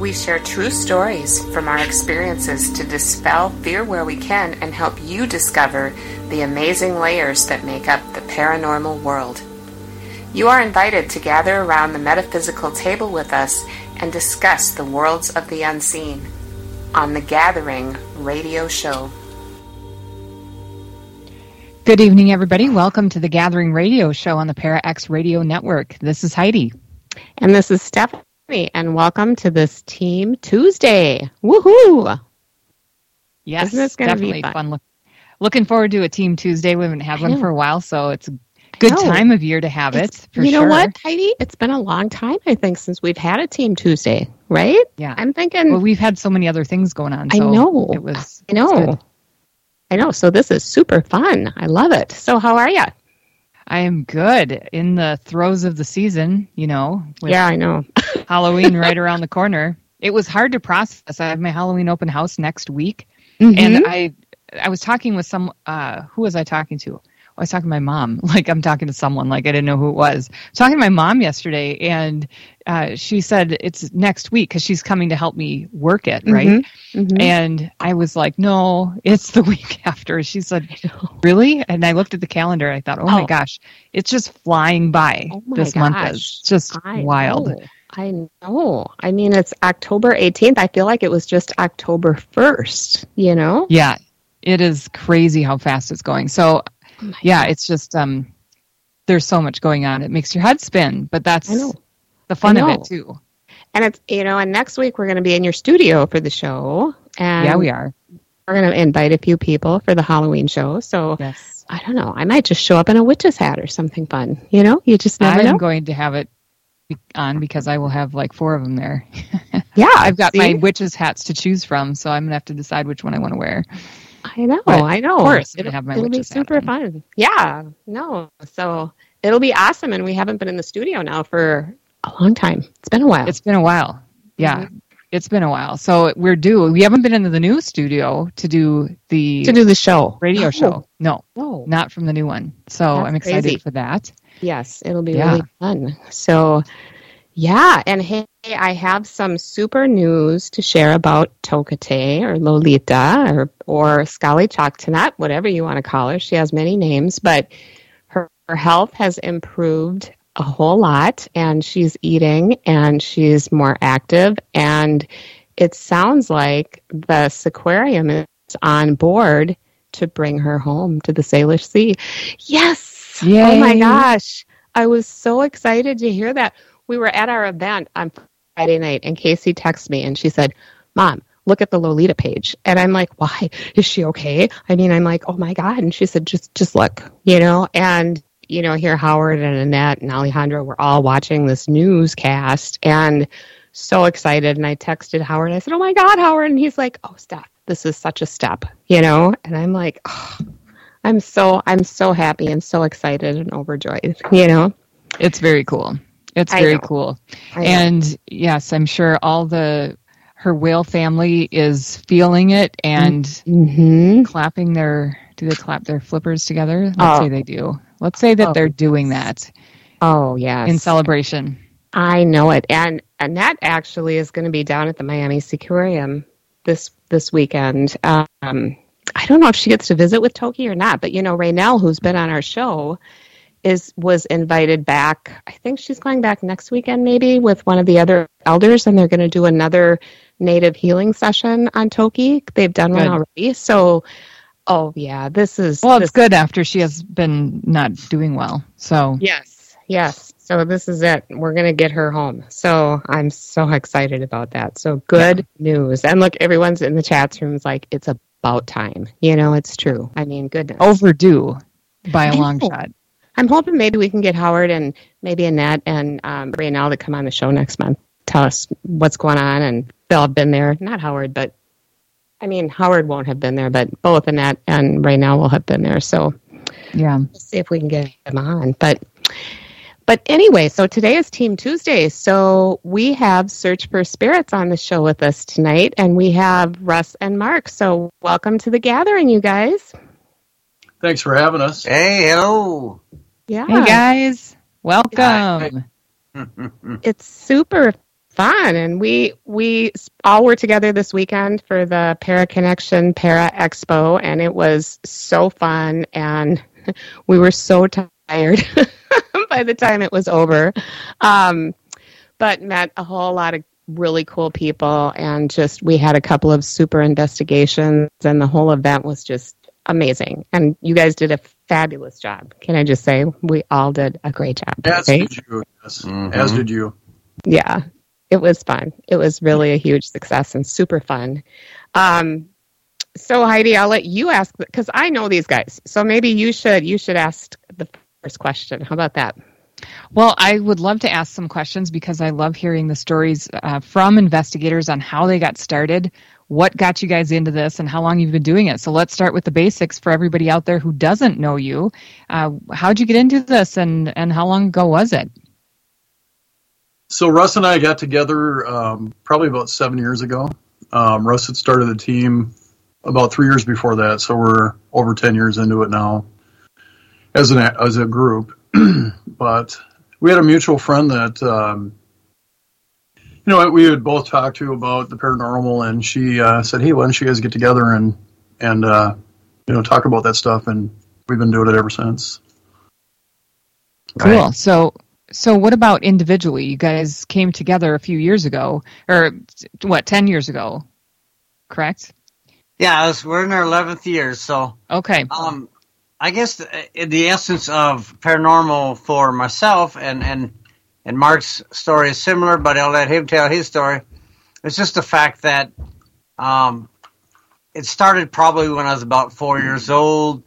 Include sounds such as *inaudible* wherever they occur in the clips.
We share true stories from our experiences to dispel fear where we can and help you discover the amazing layers that make up the paranormal world. You are invited to gather around the metaphysical table with us and discuss the worlds of the unseen on the Gathering radio show. Good evening, everybody. Welcome to the Gathering Radio Show on the Para X Radio Network. This is Heidi. And this is Stephanie, and welcome to this Team Tuesday. Woohoo! Yes, Isn't this gonna be definitely fun? fun. Look, looking forward to a Team Tuesday. We haven't had one for a while, so it's a good time of year to have It's- it. For you know sure. what, Heidi? It's been a long time, I think, since we've had a Team Tuesday, right? Yeah. I'm thinking, Well, we've had so many other things going on. I So know. It was. I know. good. I know. So this is super fun. I love it. So, how are you? I am good in the throes of the season. You know, with Yeah, I know. *laughs* Halloween right around the corner. It was hard to process. I have my Halloween open house next week, Mhm. and I I was talking with some uh who was I talking to? I was talking to my mom. *laughs* Like I'm talking to someone like I didn't know who it was. talking to my mom yesterday and uh she said it's next week cuz she's coming to help me work it, right? Mhm. Mhm. And I was like, "No, it's the *laughs* week after." She said, "Really?" And I looked at the calendar and I thought, "Oh, my Oh. gosh, it's just flying by. Oh my this month gosh. is just I wild." know. I know. I mean, it's October 18th. I feel like it was just October 1st, you know? Yeah, it is crazy how fast it's going. So, Oh yeah, it's just um, there's so much going on. It makes your head spin, but that's the fun of it too. And it's, you know, and next week we're going to be in your studio for the show. And yeah, we are. We're going to invite a few people for the Halloween show. So Yes, I don't know. I might just show up in a witch's hat or something fun. You know, you just never I'm know. going to have it on because I will have like four of them there. *laughs* yeah, I've got my see? witches hats to choose from, so I'm gonna have to decide which one I want to wear. I know. But I know. of course, it'll, have my it'll be super fun. Yeah. No. So it'll be awesome. And we haven't been in the studio now for a long time. It's been a while. It's been a while. Yeah, Mm-hmm. it's been a while. So we're due. We haven't been into the new studio to do the to do the show. radio No. show. No, No. not from the new one. So That's I'm excited crazy. for that. Yes, it'll be Yeah. really fun. So, yeah, and hey, I have some super news to share about Tokitae or Lolita or or Scully Choctanut, whatever you want to call her. She has many names, but her, her health has improved a whole lot, and she's eating and she's more active, and it sounds like the Seaquarium is on board to bring her home to the Salish Sea. Yes. Oh my gosh. I was so excited to hear that. We were at our event on Friday night and Casey texted me and she said, Mom, look at the Lolita page. And I'm like, why? Is she okay? I mean, I'm like, oh my God. And she said, just just look, you know, and you know, here Howard and Annette and Alejandro were all watching this newscast and so excited. And I texted Howard. I said, Oh my God, Howard. And he's like, Oh, Steph, this is such a step, you know? And I'm like, oh, I'm so I'm so happy and so excited and overjoyed, *laughs* you know. It's very cool. It's I very know. cool. I know. And yes, I'm sure all the her whale family is feeling it and Mhm. clapping their do they clap their flippers together? Let's Oh. say they do. Let's say that Oh. they're doing that Oh yes. in celebration. I know it. And and that actually is going to be down at the Miami Seaquarium this this weekend. Um, I don't know if she gets to visit with Toki or not, but you know, Raynell, who's been on our show, is was invited back. I think she's going back next weekend, maybe with one of the other elders, and they're going to do another native healing session on Toki. They've done good. one already, so. Oh yeah, this is well. This, it's good after she has been not doing well. So yes, yes. So this is it. We're gonna get her home. So I'm so excited about that. So good yeah. news. And look, everyone's in the chat rooms like it's about time. You know, it's true. I mean, goodness. Overdue by a long shot. I'm hoping maybe we can get Howard and maybe Annette and um, Raynell to come on the show next month. Tell us what's going on, and they'll have been there. Not Howard, but I mean Howard won't have been there, but both Annette and Raynell will have been there. So yeah, see if we can get them on. But but anyway, so today is Team Tuesday. So we have Search for Spirits on the show with us tonight, and we have Russ and Mark. So welcome to the gathering, you guys. Thanks for having us. Hey, hello. Yeah. Hey, guys. Welcome. *laughs* it's super fun and we we all were together this weekend for the para connection para expo and it was so fun and *laughs* we were so tired *laughs* by the time it was over um, but met a whole lot of really cool people and just we had a couple of super investigations and the whole event was just amazing. And you guys did a fabulous job. Can I just say we all did a great job. As right? did you. Yes. Mm-hmm. As did you. Yeah. It was fun. It was really a huge success and super fun. Um, so Heidi, I'll let you ask because I know these guys. So maybe you should you should ask the first question. How about that? Well, I would love to ask some questions because I love hearing the stories uh, from investigators on how they got started, what got you guys into this, and how long you've been doing it. So let's start with the basics for everybody out there who doesn't know you. Uh, how'd you get into this, and and how long ago was it? So Russ and I got together um, probably about seven years ago. Um, Russ had started the team about three years before that, so we're over ten years into it now as an as a group. *clears throat* but we had a mutual friend that um, you know we had both talked to about the paranormal, and she uh, said, "Hey, why don't you guys get together and and uh, you know talk about that stuff?" And we've been doing it ever since. Cool. Right. So so what about individually? You guys came together a few years ago, or what, ten years ago, correct? Yeah, was, we're in our eleventh year, so okay. Um, I guess the, the essence of paranormal for myself and and and Mark's story is similar, but I'll let him tell his story. It's just the fact that um, it started probably when I was about four years old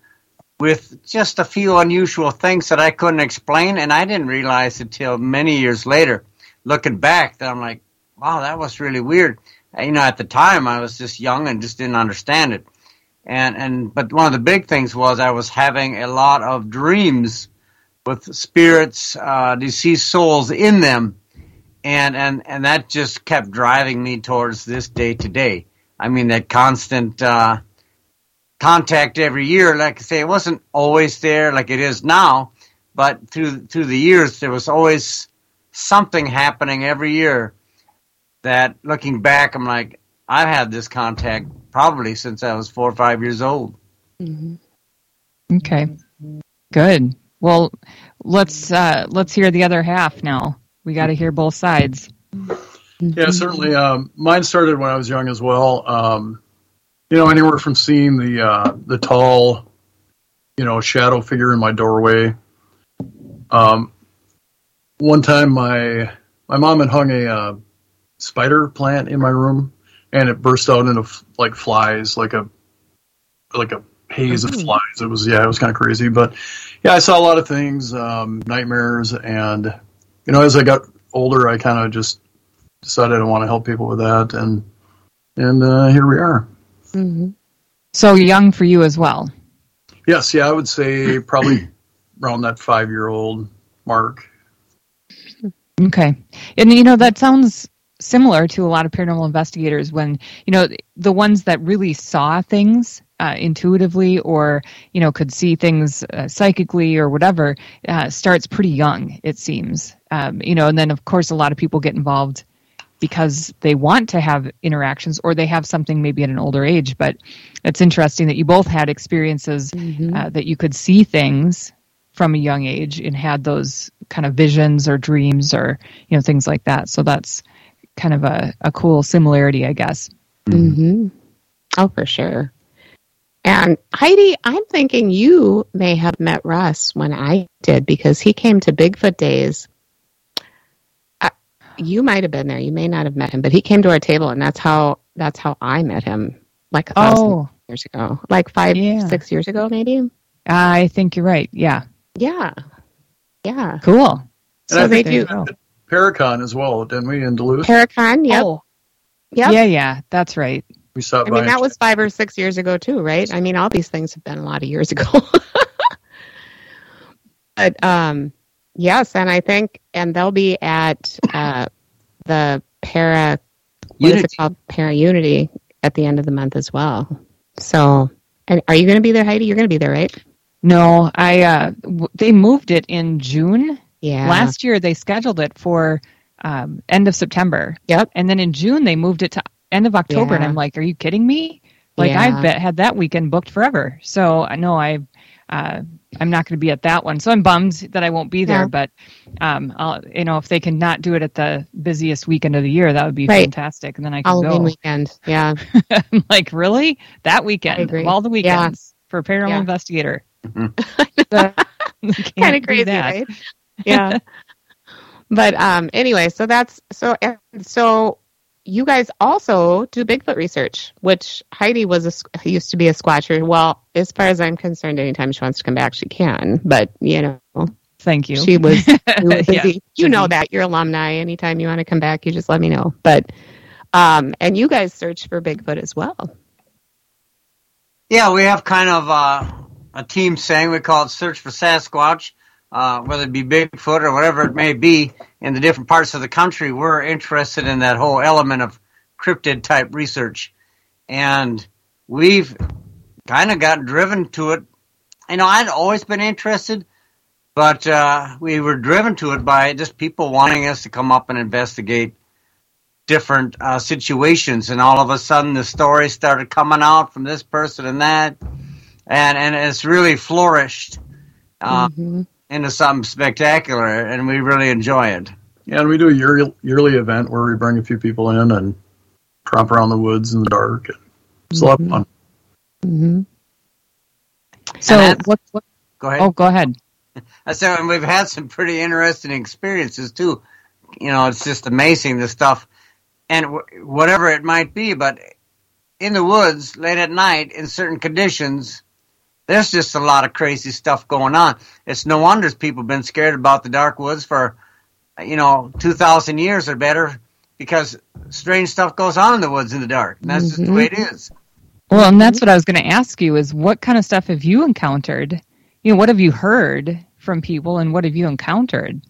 with just a few unusual things that I couldn't explain, and I didn't realize until many years later, looking back, that I'm like, wow, that was really weird. You know, at the time I was just young and just didn't understand it and and but one of the big things was I was having a lot of dreams with spirits, uh, deceased souls in them, and and and that just kept driving me towards this day to day. I mean that constant uh, contact every year. Like I say, it wasn't always there like it is now, but through through the years there was always something happening every year. That looking back, I'm like, I've had this contact probably since I was four or five years old. Mm-hmm. Okay, good. Well, let's uh, let's hear the other half now. We got to hear both sides. Yeah, certainly. Um, mine started when I was young as well. Um, you know, anywhere from seeing the uh, the tall, you know, shadow figure in my doorway. Um, one time, my my mom had hung a uh, spider plant in my room, and it burst out into like flies, like a like a haze of hmm. flies. It was yeah, it was kind of crazy, but yeah, I saw a lot of things, um, nightmares, and you know, as I got older, I kind of just decided I want to help people with that, and and uh, here we are. Mm-hmm. So young for you as well. Yes, yeah, I would say probably *clears throat* around that five year old mark. Okay, and you know that sounds similar to a lot of paranormal investigators when you know the ones that really saw things uh, intuitively or you know could see things uh, psychically or whatever uh, starts pretty young it seems um, you know and then of course a lot of people get involved because they want to have interactions or they have something maybe at an older age but it's interesting that you both had experiences mm-hmm. Uh, that you could see things from a young age and had those kind of visions or dreams or you know things like that. So that's kind of a, a cool similarity, I guess. hmm Oh, for sure. And Heidi, I'm thinking you may have met Russ when I did because he came to Bigfoot Days. I, you might have been there. You may not have met him, but he came to our table, and that's how that's how I met him, like a thousand Oh, years ago, like five, Yeah. six years ago, maybe. I think you're right. Yeah, Yeah, yeah. cool. And I So they think you do go. Paracon as well, didn't we, in Duluth? Paracon. Yep, Oh, yep. yeah, yeah, that's right. we stopped I mean, that was five or six years ago too, right? I mean, all these things have been a lot of years ago. *laughs* but um, yes, and I think, and they'll be at uh, the para. What is Unity. it called? Para Unity at the end of the month as well. So, and are you going to be there, Heidi? You're going to be there, right? No, I uh, w- they moved it in June. Yeah. Last year they scheduled it for um, end of September. Yep. And then in June they moved it to end of October, and I'm like, are you kidding me? Like Yeah. I bet had that weekend booked forever. So I know I. Uh, I'm not going to be at that one, so I'm bummed that I won't be there. Yeah. But um, I'll, you know, if they can not do it at the busiest weekend of the year, that would be Right. fantastic, and then I can Halloween go. weekend. Yeah. *laughs* I'm like, really? That weekend of all the Yeah. weekends for paranormal Yeah. investigator. Mhm. kind of crazy, right? Yeah. but um, anyway, so that's so and so. You guys also do Bigfoot research, which Heidi was a, used to be a squatcher. Well, as far as I'm concerned, anytime she wants to come back, she can. But you know, Thank you. she was, *laughs* she was busy. Yeah, you know that you're alumni. Anytime you want to come back, you just let me know. But um, and you guys search for Bigfoot as well. Yeah, we have kind of uh, a team saying we call it Search for Sasquatch, uh, whether it be Bigfoot or whatever it may be in the different parts of the country. We're interested in that whole element of cryptid type research. And we've kind of got driven to it. You know, I'd always been interested, but uh, we were driven to it by just people wanting us to come up and investigate different uh, situations, and all of a sudden the stories started coming out from this person and that, and and it's really flourished uh, Mhm. Into something spectacular, and we really enjoy it. Yeah, and we do a yearly, yearly event where we bring a few people in and tromp around the woods in the dark. And it's a lot of fun. Mm-hmm. so what, what? Go ahead. Oh, go ahead. *laughs* I said, and we've had some pretty interesting experiences too. You know, it's just amazing the stuff, and w- whatever it might be. But in the woods, late at night, in certain conditions, there's just a lot of crazy stuff going on. It's no wonder people have been scared about the dark woods for, you know, two thousand years or better, because strange stuff goes on in the woods in the dark. And that's just the way it is. Well, and that's what I was going to ask you is what kind of stuff have you encountered? You know, what have you heard from people and what have you encountered?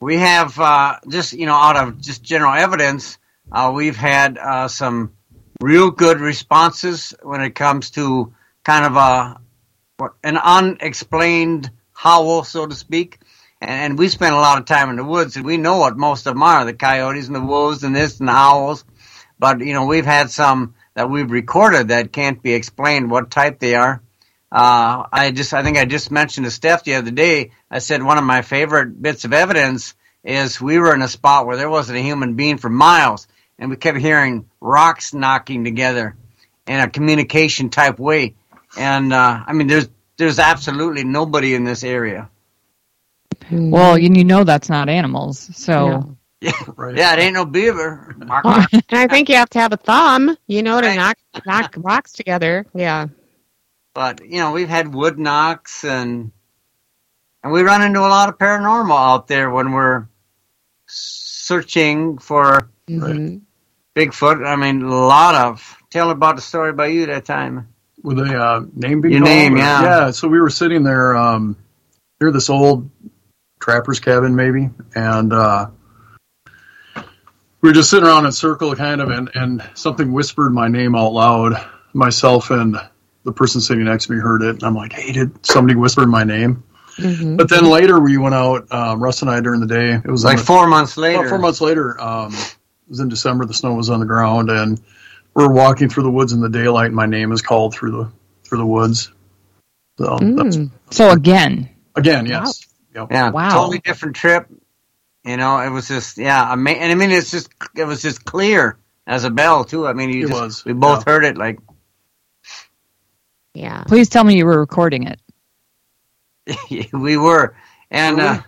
We have uh, just you know out of just general evidence, uh, we've had uh, some real good responses when it comes to kind of a an unexplained howl, so to speak. And, we spend a lot of time in the woods, and we know what most of them are: the coyotes and the wolves, and this and the owls. But you know, we've had some that we've recorded that can't be explained what type they are. Uh, I just, I think I just mentioned to Steph the other day. I said one of my favorite bits of evidence is we were in a spot where there wasn't a human being for miles, and we kept hearing rocks knocking together in a communication type way. And uh, I mean, there's there's absolutely nobody in this area. Well, and you know that's not animals. So, No. Yeah, *laughs* Right. yeah, it ain't no beaver. and *laughs* I think you have to have a thumb, you know, to Right. knock knock *laughs* rocks together. Yeah. But you know, we've had wood knocks and and we run into a lot of paranormal out there when we're searching for Mhm. Bigfoot. I mean, a lot of. Tell about the story about you that time. With a uh, name being Your name, or- yeah. Yeah, so we were sitting there um, near this old trapper's cabin, maybe, and uh, we were just sitting around in a circle, kind of, and, and something whispered my name out loud. Myself and the person sitting next to me heard it, and I'm like, hey, did somebody whisper my name? Mhm. But then later we went out, um, Russ and I, during the day. It was Like the- four months later. about four months later, um, it was in December. The snow was on the ground, and we're walking through the woods in the daylight. And my name is called through the through the woods, So that's, Mm. So again, again, yes. Yep. Yeah, Wow. totally different trip. You know, it was just yeah, ama- and I mean it's just it was just clear as a bell too. I mean, you It just, was, we both yeah. heard it like Yeah. please tell me you were recording it. *laughs* we were. And Were we? uh,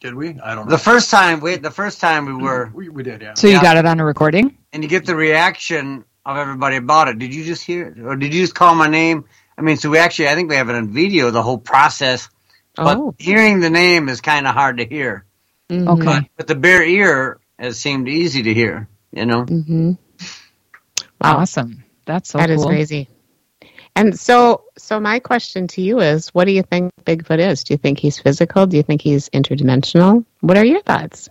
Did we? I don't know. the first time we the first time we were, we, we did, yeah. So you Yeah. got it on a recording? and you get the reaction of everybody about it. Did you just hear it, or did you just call my name? I mean, so we actually I think we have it on video the whole process. But Oh. hearing the name is kind of hard to hear. Mhm. Okay. But, but the bare ear has seemed easy to hear. You know. Mhm. Wow. Awesome. That's so That is cool. crazy. And so, so my question to you is, what do you think Bigfoot is? Do you think he's physical? Do you think he's interdimensional? What are your thoughts?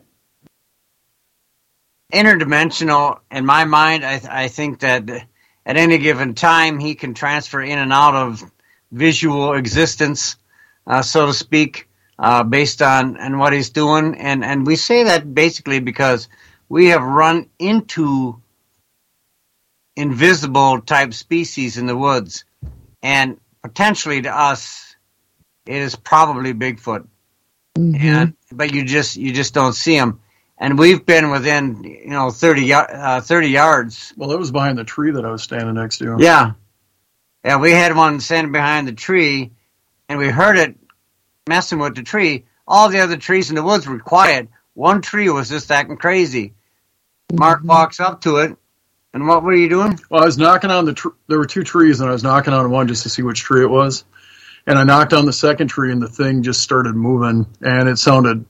Interdimensional in my mind I, I think that at any given time he can transfer in and out of visual existence uh, so to speak uh, based on and what he's doing and and we say that basically because we have run into invisible type species in the woods and potentially to us it is probably bigfoot Mhm. and but you just you just don't see them. And we've been within you know 30, uh, 30 yards. Well, it was behind the tree that I was standing next to. Yeah, yeah. We had one standing behind the tree, and we heard it messing with the tree. All the other trees in the woods were quiet. One tree was just acting crazy. Mark walks up to it, and what were you doing? Well, I was knocking on the. Tr- there were two trees, and I was knocking on one just to see which tree it was. And I knocked on the second tree, and the thing just started moving, and it sounded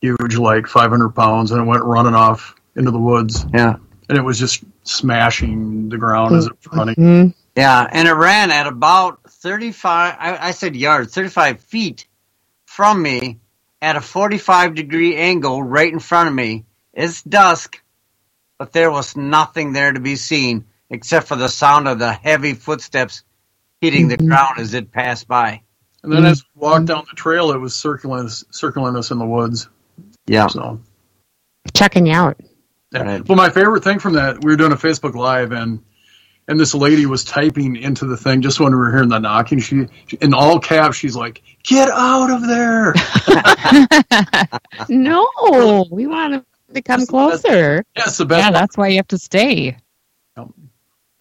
huge, like 500 pounds, and it went running off into the woods, Yeah, and it was just smashing the ground as it was running. Mhm. yeah. And it ran at about thirty-five. I, I said yards, thirty-five feet from me, at a forty-five degree angle, right in front of me. It's dusk, but there was nothing there to be seen except for the sound of the heavy footsteps hitting the Mhm. ground as it passed by. And then as we walked down the trail, it was circling us, circling us in the woods. Yeah. So, Checking you out. yeah. Right. Well, my favorite thing from that, we were doing a Facebook Live, and and this lady was typing into the thing just when we were hearing the knocking. She, in all caps, she's like, "Get out of there!" *laughs* No, we want him to come closer. That's the best. yeah, that's why you have to stay.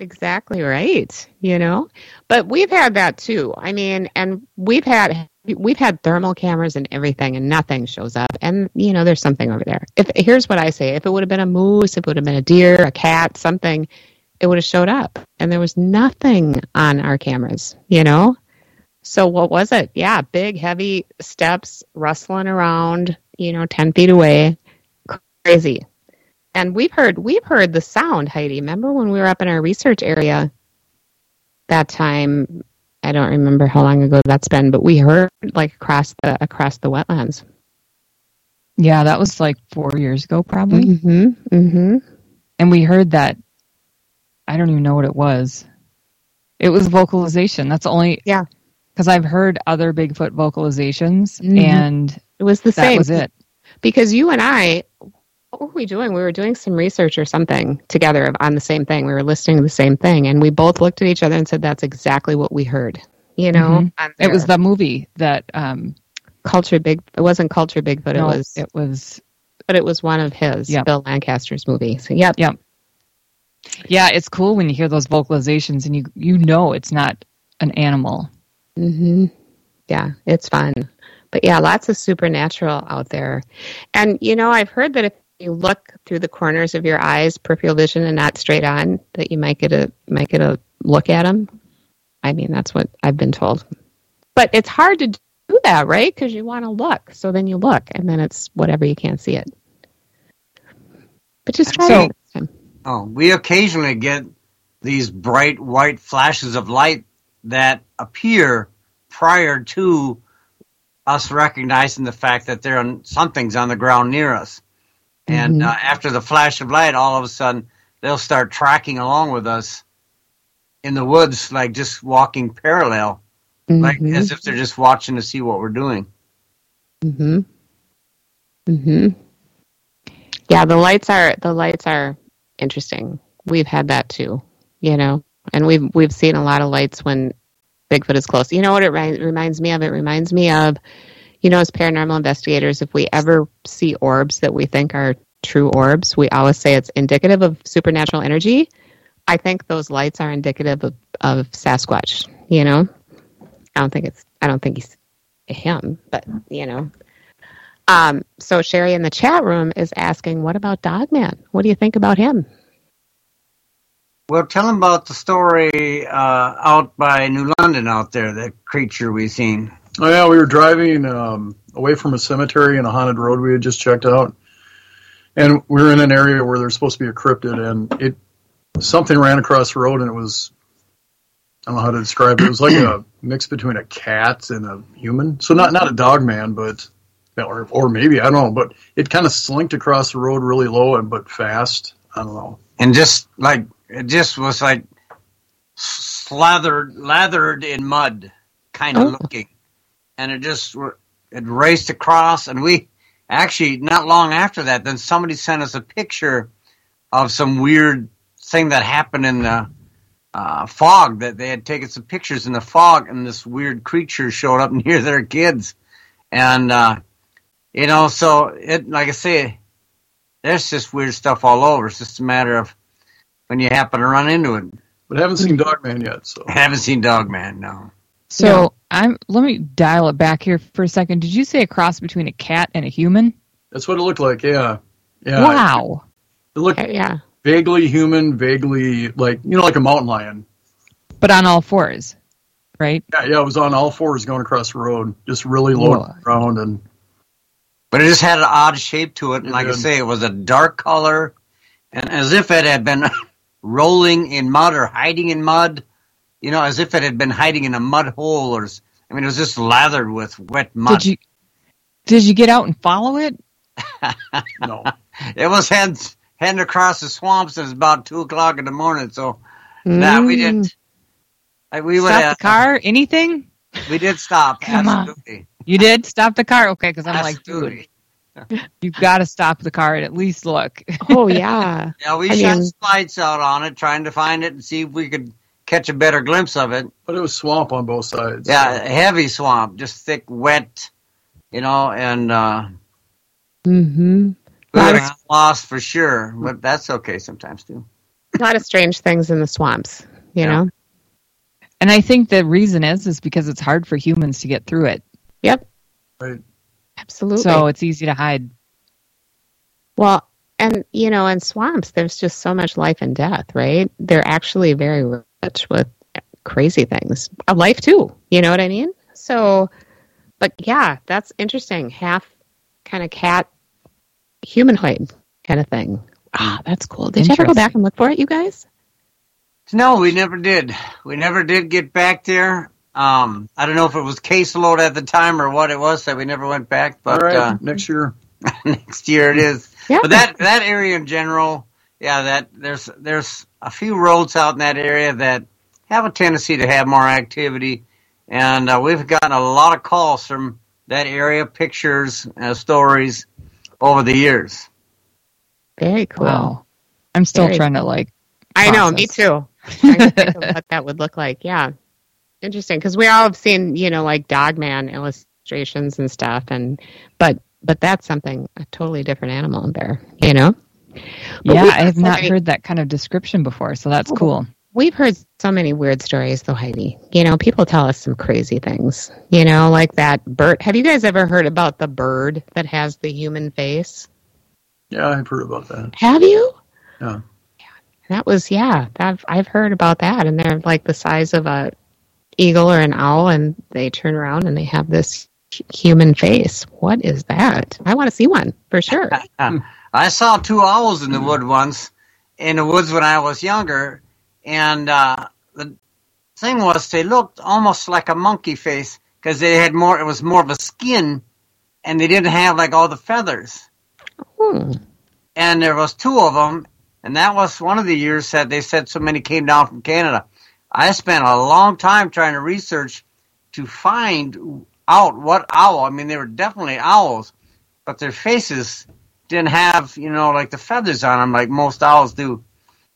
Exactly right. You know, but we've had that too. I mean, and we've had we've had thermal cameras and everything, and nothing shows up. And you know, there's something over there. If here's what I say: if it would have been a moose, if it would have been a deer, a cat, something, it would have showed up. And there was nothing on our cameras. You know. So what was it? Yeah, big, heavy steps rustling around. You know, ten feet away. Crazy and we've heard we've heard the sound heidi remember when we were up in our research area that time i don't remember how long ago that's been but we heard like across the across the wetlands Yeah, that was like four years ago, probably. mm-hmm mm-hmm And we heard that. I don't even know what it was. It was vocalization. That's only. Yeah. Because I've heard other Bigfoot vocalizations, Mhm. and it was the that same was it. because you and i what were we doing we were doing some research or something together on the same thing we were listening to the same thing and we both looked at each other and said that's exactly what we heard you know Mhm. It was the movie that. um culture big it wasn't culture bigfoot no, it was It was. but it was one of his Yep. bill lancaster's movies so yep Yeah, it's cool when you hear those vocalizations and you you know it's not an animal. hmm Yeah, it's fun. But yeah, lots of supernatural out there. And you know, I've heard that if you look through the corners of your eyes, peripheral vision, and not straight on, that you might get a might get a look at them. I mean, that's what I've been told. But it's hard to do that, right? Because you want to look. So then you look, and then it's whatever you can't see it. But just try So- it. Oh, we occasionally get these bright white flashes of light that appear prior to us recognizing the fact that there are something's on the ground near us. And Mhm. uh, after the flash of light, all of a sudden they'll start tracking along with us in the woods, like just walking parallel, like Mhm. as if they're just watching to see what we're doing. Mhm. Mhm. Yeah, the lights are the lights are interesting. We've had that too, you know, and we've we've seen a lot of lights when Bigfoot is close. You know what it ri- reminds me of? It reminds me of, you know, as paranormal investigators, if we ever see orbs that we think are true orbs, we always say it's indicative of supernatural energy. I think those lights are indicative of, of Sasquatch. You know, I don't think it's. I don't think he's him, but you know. Um, so Sherry in the chat room is asking, "What about Dogman? What do you think about him?" Well, tell them about the story uh, out by New London out there, that creature we've seen. Oh yeah, we were driving um, away from a cemetery in a haunted road we had just checked out, and we were in an area where there's supposed to be a cryptid, and it something ran across the road, and it was I don't know how to describe it. It was like a *clears throat* mix between a cat and a human. So not not a dog man, but or or maybe I don't know, but it kind of slinked across the road really low and but fast. I don't know. And just like it just was like slathered lathered in mud kind of Oh. looking and it just were- it raced across and we actually not long after that then somebody sent us a picture of some weird thing that happened in the uh, fog that they had taken some pictures in the fog and this weird creature showed up *laughs* near their kids. And uh, you know so it like i say there's just weird stuff all over. It's just a matter of when you happen to run into it. But I haven't seen Dogman yet, so. I *laughs* haven't seen Dogman, no. So No. I'm. Let me dial it back here for a second. Did you say a cross between a cat and a human? that's what it looked like. Yeah, yeah. wow. It looked Okay, yeah. vaguely human, vaguely like you know, like a mountain lion. But on all fours, right? Yeah, yeah. It was on all fours going across the road, just really low Whoa. ground, and But it just had an odd shape to it, and It like I say, it was a dark color, and as if it had been *laughs* rolling in mud or hiding in mud, you know, as if it had been hiding in a mud hole, or I mean, it was just lathered with wet mud. Did you? Did you get out and follow it? *laughs* no. It was heading heading across the swamps, and was about two o'clock in the morning. So, nah, we Mm. didn't. Like, we would Stop have, the car? Anything? We did stop. *laughs* Come on. You did stop the car? Okay, because I'm like, dude, *laughs* you've got to stop the car and at least look. Oh yeah. Yeah, we I shot mean- lights out on it, trying to find it and see if we could catch a better glimpse of it. But it was swamp on both sides. Yeah, heavy swamp, just thick, wet, you know, and uh, Mm-hmm. we of- lost for sure, but that's okay sometimes too. A lot of strange things in the swamps. You Yeah. know. And I think the reason is is because it's hard for humans to get through it. Yep. Right. Absolutely. So it's easy to hide. Well, and you know, in swamps, there's just so much life and death, right? They're actually very rich with crazy things of life too. You know what I mean? So, but yeah, that's interesting. Half kind of cat humanoid kind of thing. Ah, that's cool. Did you ever go back and look for it, you guys? No, we never did. We never did get back there. Um, I don't know if it was caseload at the time or what it was that we never went back, but All right, uh, next year. *laughs* next year it is. Yeah. But that that area in general, yeah, that there's there's a few roads out in that area that have a tendency to have more activity, and uh, we've gotten a lot of calls from that area, pictures, uh, stories over the years. Very cool. Wow. I'm still Very trying to like. I know, me process. too. *laughs* Trying to think of what that would look like. Yeah, interesting. Because we all have seen, you know, like Dogman illustrations and stuff, and but but that's something a totally different animal in there. You know. But Yeah, I have so not many- heard that kind of description before, so that's cool. We've heard so many weird stories, though, Heidi. You know, people tell us some crazy things. You know, like that bird. Have you guys ever heard about the bird that has the human face? Yeah, I've heard about that. Have you? Yeah. That was yeah. I've I've heard about that, and they're like the size of a eagle or an owl, and they turn around and they have this human face. What is that? I want to see one for sure. *laughs* I saw two owls in the wood once, in the woods when I was younger, and uh, the thing was they looked almost like a monkey face because they had more. It was more of a skin, and they didn't have like all the feathers. Hmm. And there was two of them, and that was one of the years that they said so many came down from Canada. I spent a long time trying to research to find out what owl. I mean, they were definitely owls, but their faces didn't have, you know, like the feathers on them like most owls do.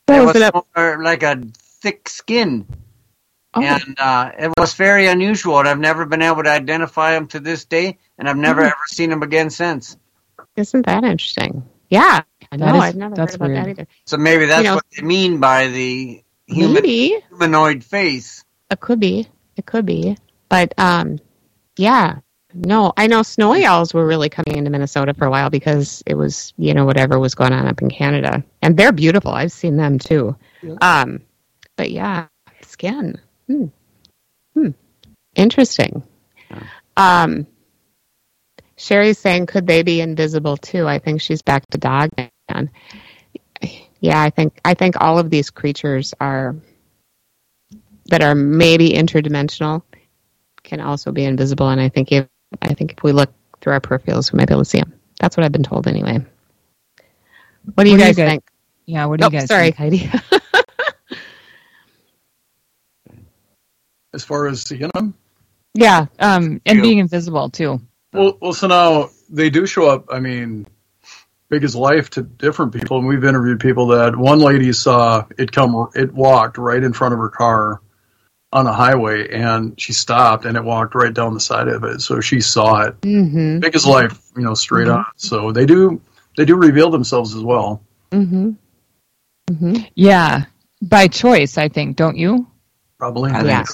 It was was it up? more like a thick skin. Oh. and uh, it was very unusual. And I've never been able to identify them to this day, and I've never Hmm. ever seen them again since. Isn't that interesting? Yeah. That no, is- I've never that's heard about that either. So maybe that's know- what they mean by the human, humanoid face. it could be. It could be. But um, yeah. No, I know snowy owls were really coming into Minnesota for a while because it was, you know, whatever was going on up in Canada, and they're beautiful. I've seen them too. Um, but yeah, skin. Hmm. Hmm. Interesting. Um, Sherry's saying, could they be invisible too? I think she's back to dog man. Yeah, I think I think all of these creatures are that are maybe interdimensional can also be invisible, and I think if I think if we look through our peripherals, we might be able to see them. That's what I've been told anyway. What do you What do you guys guys- think? Yeah, what do Oh, you guys sorry, think? Heidi. *laughs* As far as seeing them, Yeah, um, and You. being invisible too. well, well, so now they do show up. I mean, big as life to different people, and we've interviewed people that one lady saw it come. It walked right in front of her car on a highway, and she stopped, and it walked right down the side of it. So she saw it, mm-hmm. big as life, you know, straight on. So they do they do reveal themselves as well. Mm-hmm. Mm-hmm. Yeah, by choice, I think, don't you? Probably. I Yeah.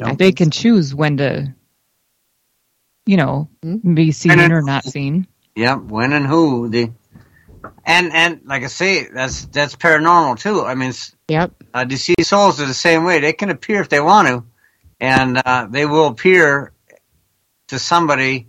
Yeah. They can choose when to, you know, Mhm. be seen And or not seen. Yep, when and who the and and like I say, that's that's paranormal too. I mean, s- Yep. uh, deceased souls are the same way. They can appear if they want to, and uh, they will appear to somebody.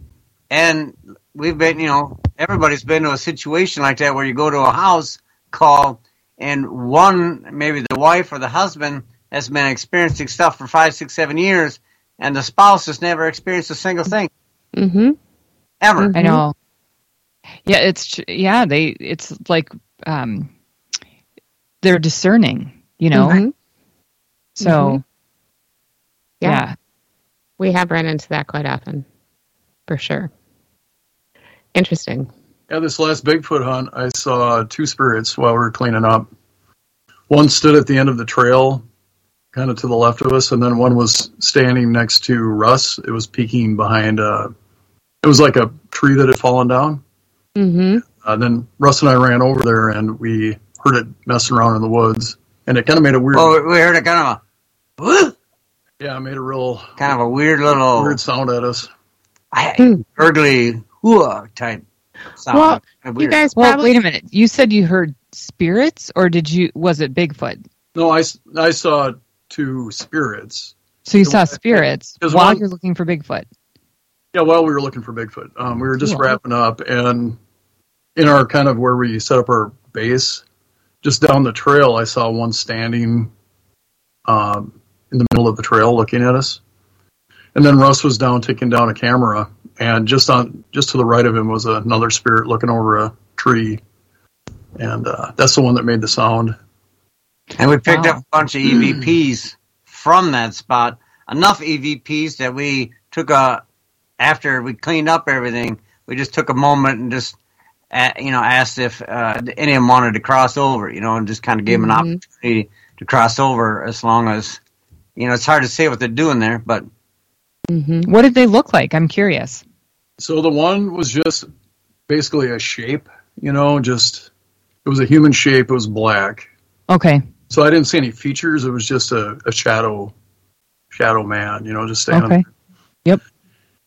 And we've been, you know, everybody's been to a situation like that where you go to a house call, and one, maybe the wife or the husband, has been experiencing stuff for five, six, seven years, and the spouse has never experienced a single thing Mm-hmm. ever. I know. Yeah, it's yeah. They it's like um, they're discerning, you know. Mhm. So Mhm. Yeah. yeah. We have run into that quite often, for sure. Interesting. Yeah, this last Bigfoot hunt, I saw two spirits while we were cleaning up. One stood at the end of the trail, kind of to the left of us, and then one was standing next to Russ. It was peeking behind a. It was like a tree that had fallen down. Mm-hmm. Uh, then Russ and I ran over there, and we heard it messing around in the woods, and it kind of made a weird. Well, we heard it kind of a "Whoa," yeah, it made a real kind of a weird little weird sound at us. I, Hmm. gurgly hooah type sound. Well, Kinda You weird. guys Well, wait a minute. You said you heard spirits, or did you? Was it Bigfoot? No, I I saw two spirits. So you The saw one- spirits There's while one- you're looking for Bigfoot. Yeah, while we were looking for Bigfoot, um, we were just Cool. wrapping up, and in our kind of where we set up our base, just down the trail, I saw one standing um, in the middle of the trail looking at us, and then Russ was down taking down a camera, and just on just to the right of him was another spirit looking over a tree, and uh, that's the one that made the sound. and we picked Wow. up a bunch of EVPs from that spot. Enough EVPs that we took a after we cleaned up everything. We just took a moment and just uh, you know asked if uh, any of them wanted to cross over. You know, and just kind of gave them Mhm. an opportunity to cross over. As long as you know, it's hard to say what they're doing there, but Mm-hmm. What did they look like? I'm curious. So the one was just basically a shape, you know, just it was a human shape. It was black. Okay. So I didn't see any features. It was just a, a shadow, shadow man, you know, just standing. Okay. there. Yep.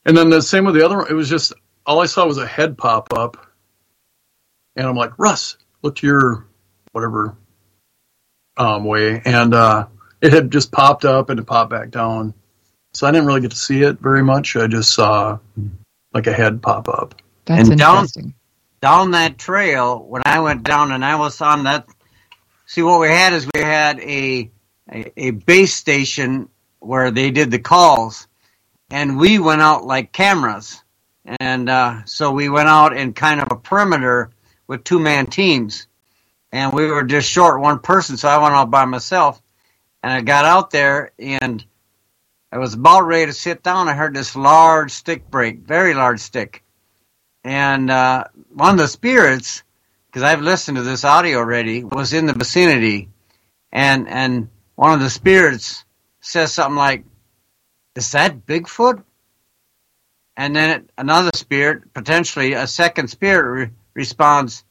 And then the same with the other one. It was just all I saw was a head pop up, and I'm like, Russ, look to your whatever um, way, and uh, it had just popped up and it popped back down. So I didn't really get to see it very much. I just saw like a head pop up. That's And down- interesting. down that trail when I went down and I was on that. See what we had is we had a a, a base station where they did the calls, and we went out like cameras, and uh, so we went out in kind of a perimeter with two man teams, and we were just short one person, so I went out by myself, and I got out there and. I was about ready to sit down. I heard this large stick break, very large stick and uh, one of the spirits, because I've listened to this audio already, was in the vicinity, and and one of the spirits says something like, "Is that Bigfoot?" And then another spirit, potentially a second spirit, re- responds,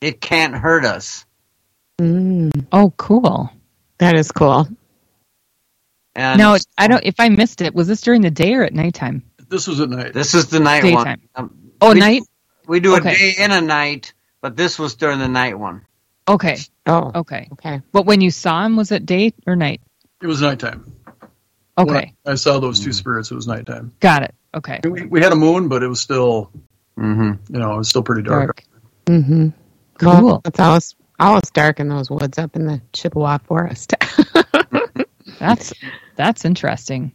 "It can't hurt us." Mm, Oh, cool. that is cool. And Now, I don't. If I missed it, was this during the day or at nighttime? This was at night. this is the night Daytime. one. Um, Oh, we, night. We do a Okay. day and a night, but this was during the night one. Okay. Oh, Okay. okay. But when you saw him, was it day or night? It was nighttime. When Okay. I, I saw those two spirits. It was nighttime. Got it. Okay. We, we had a moon, but it was still, Mm-hmm. you know, it was still pretty dark. Dark. Mm-hmm. Cool. it's always always dark in those woods up in the Chippewa forest. *laughs* That's that's interesting.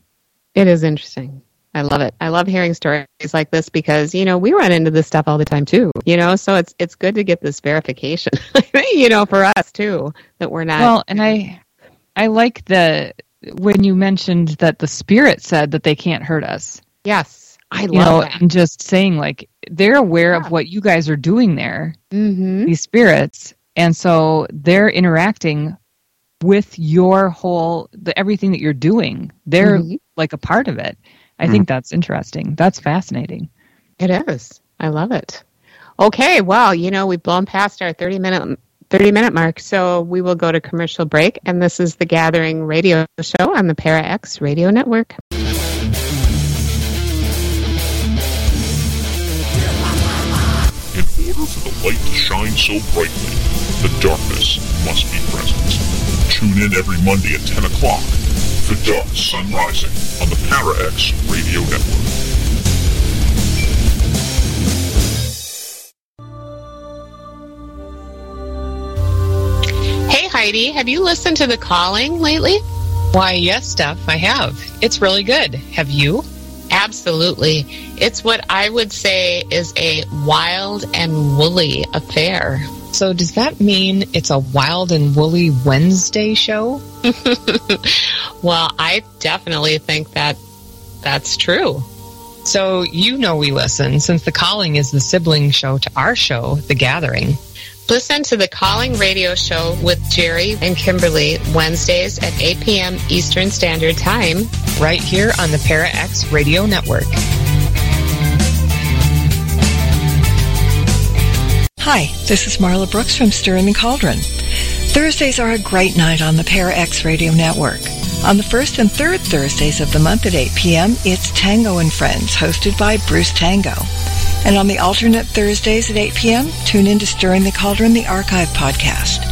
it is interesting. I love it. I love hearing stories like this because you know we run into this stuff all the time too. You know, so it's it's good to get this verification. *laughs* you know, for us too that we're not. Well, and I I like the when you mentioned that the spirit said that they can't hurt us. yes, I You know, love that. and just saying like they're aware Yeah. of what you guys are doing there, Mm-hmm. these spirits, and so they're interacting with your whole the everything that you're doing. They're Mhm. like a part of it. I think that's interesting. That's fascinating. It is. I love it. Okay, well, you know, we've blown past our 30 minute 30 minute mark, so we will go to commercial break and this is the Gathering Radio show on the Para X Radio Network. In order for the light to shine so brightly, the darkness must be present. Tune in every Monday at 10 o'clock for Dark Sun Rising on the Para X Radio Network. Heidi, have you listened to The Calling lately? Why, yes, Steph, I have. It's really good. Have you? Absolutely. It's what I would say is a wild and woolly affair. So, does that mean it's a wild and woolly Wednesday show? *laughs* well, I definitely think that that's true. So, you know we listen since The Calling is the sibling show to our show, The Gathering. Listen to the Calling Radio Show with Jerry and Kimberly Wednesdays at 8 p.m. Eastern Standard Time. right here on the Para X Radio Network. Hi, this is Marla Brooks from Stirring the Cauldron. Thursdays are a great night on the Para X Radio Network. On the first and third Thursdays of the month at 8 p.m., it's Tango and Friends, hosted by Bruce Tango. And on the alternate Thursdays at 8 p.m., tune in to Stirring the Cauldron, the archive podcast.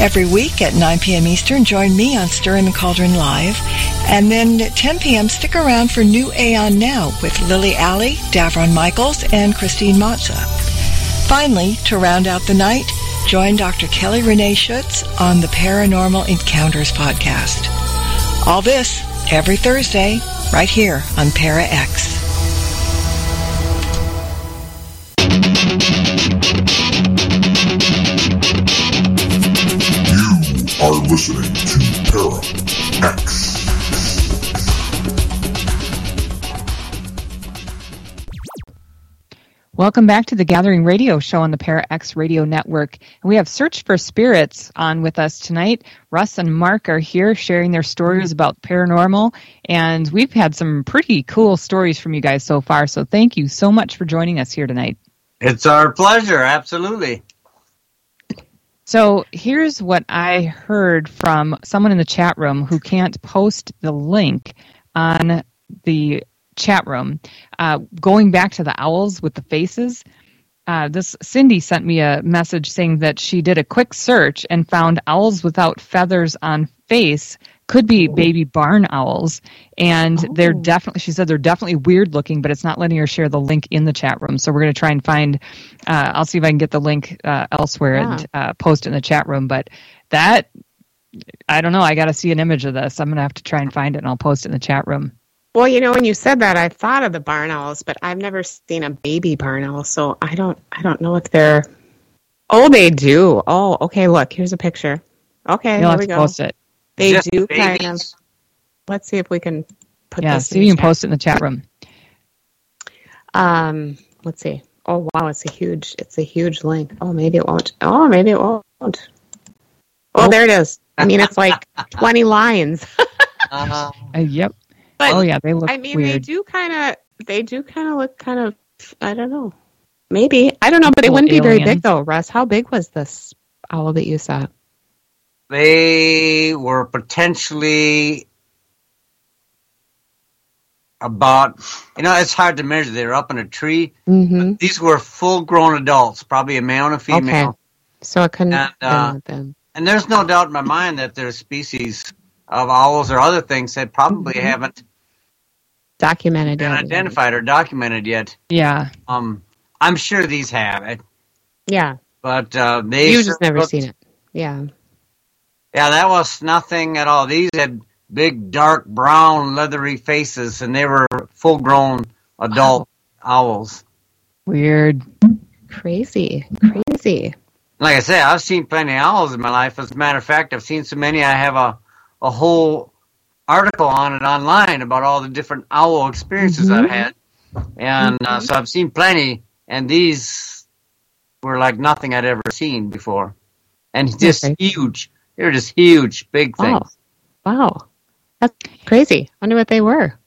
Every week at 9 p.m. Eastern, join me on Stirring the Cauldron Live. And then at 10 p.m., stick around for New Aeon Now with Lily Alley, Davron Michaels, and Christine Matza. Finally, to round out the night, join Dr. Kelly Renee Schutz on the Paranormal Encounters podcast. All this every Thursday, right here on Para X. listening to Para X. Welcome back to the Gathering Radio Show on the Para X Radio Network. And we have Search for Spirits on with us tonight. Russ and Mark are here sharing their stories about paranormal, and we've had some pretty cool stories from you guys so far. So thank you so much for joining us here tonight. It's our pleasure, absolutely. So here's what I heard from someone in the chat room who can't post the link on the chat room. Uh, going back to the owls with the faces, uh, this Cindy sent me a message saying that she did a quick search and found owls without feathers on face could be baby barn owls and they're definitely she said they're definitely weird looking but it's not letting her share the link in the chat room so we're going to try and find uh, i'll see if i can get the link uh, elsewhere and uh, post it in the chat room but that i don't know i got to see an image of this i'm going to have to try and find it and i'll post it in the chat room Well, you know, when you said that, I thought of the barn owls, but I've never seen a baby barn owl, so I don't, I don't know if they're. Oh, they do. Oh, okay. Look, here's a picture. Okay, you'll there have we to go. post it They Just do kind of. Let's see if we can put yeah this. see in if you the can chat. post it in the chat room Um, let's see. Oh wow, it's a huge, it's a huge link. Oh, maybe it won't. Oh, maybe it won't. Oh, there it is. I mean, it's like *laughs* twenty lines. Uh, Uh, yep. But oh yeah, they look I mean, they do kind of, they do kind of look kind of, I don't know. Maybe. I don't know, but it wouldn't be very big though, Russ. How big was this owl that you saw? They were potentially about, you know, it's hard to measure. They were up in a tree. Mm-hmm. These were full grown adults, probably a male and a female. Okay. So i couldn't And, uh, them. And there's no doubt in my mind that there's species of owls or other things that probably Mhm. haven't documented been yet. identified or documented yet. Yeah. Um, I'm sure these have it, Yeah. but uh, they You sure just never looked- seen it. Yeah. Yeah, that was nothing at all. These had big, dark, brown, leathery faces, and they were full-grown adult owls. Weird. Crazy. Crazy. Like I said, I've seen plenty of owls in my life. As a matter of fact, I've seen so many. I have a a whole article on it online about all the different owl experiences Mhm. I've had, and uh, so I've seen plenty. And these were like nothing I'd ever seen before, and just Okay. huge. They were just huge, big things. Oh, wow. That's crazy. I wonder what they were.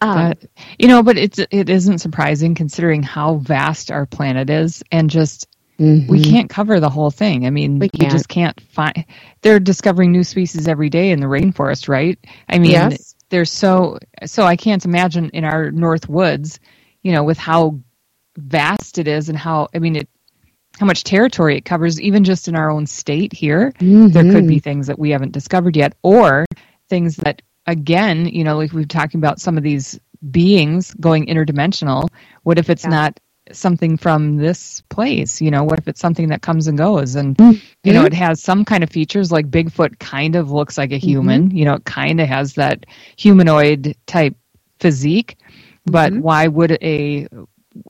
Um, But you know, but it's it isn't surprising considering how vast our planet is, and just we mhm. can't cover the whole thing. I mean, We we, just can't find. They're discovering new species every day in the rainforest, right? I mean, Yes. there's so so. I can't imagine in our north woods, you know, with how vast it is and how I mean it, how much territory it covers, even just in our own state here. there could be things that we haven't discovered yet or things that again you know like we've talking about some of these beings going interdimensional what if it's Yeah. not something from this place you know what if it's something that comes and goes and you know it has some kind of features like bigfoot kind of looks like a Mm-hmm. human you know it kind of has that humanoid type physique but Mhm. why would a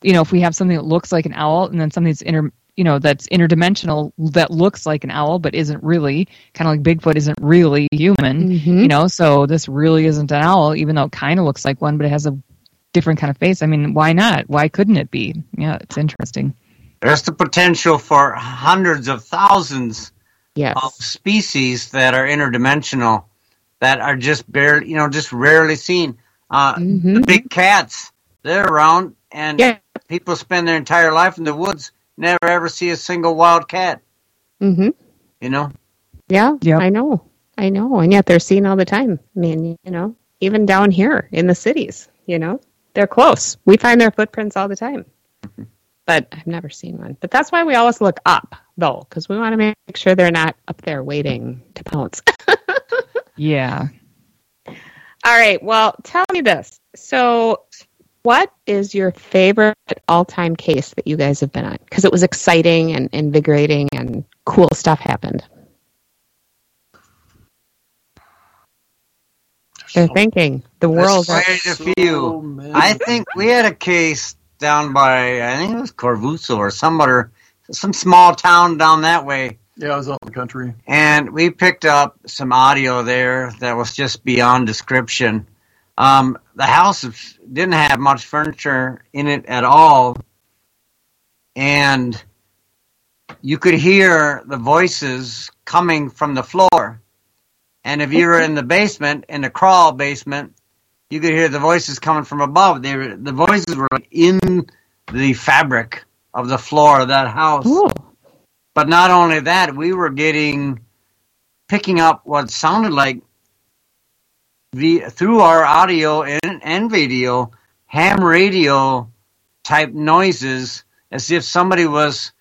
you know if we have something that looks like an owl and then something that's inter you know that's interdimensional that looks like an owl but isn't really kind of like bigfoot isn't really human Mhm. you know so this really isn't an owl even though it kind of looks like one but it has a different kind of face i mean why not why couldn't it be yeah it's interesting There's the potential for hundreds of thousands Yes. of species that are interdimensional that are just barely, you know, just rarely seen. Uh, Mhm. The big cats, they're around, and Yeah. people spend their entire life in the woods, never ever see a single wild cat. hmm You know, Yeah. yeah. I know. I know. And yet they're seen all the time. I mean, you know, even down here in the cities, you know, they're close. We find their footprints all the time. But I've never seen one. But that's why we always look up, though, because we want to make sure they're not up there waiting to pounce. *laughs* yeah All right. Well, tell me this. So, what is your favorite all time case that you guys have been on? Because it was exciting and invigorating and cool stuff happened. They're thinking the world. Quite a few. many. I think we had a case down by, I think it was Corvuso or some other, some small town down that way. Yeah, I was out in the country. and we picked up some audio there that was just beyond description. Um, the house didn't have much furniture in it at all, and you could hear the voices coming from the floor. And if you were in the basement, in the crawl basement, you could hear the voices coming from above. They were, the voices were in the fabric of the floor of that house. Oh, But not only that, we were getting picking up what sounded like through our audio and, and video ham radio type noises as if somebody was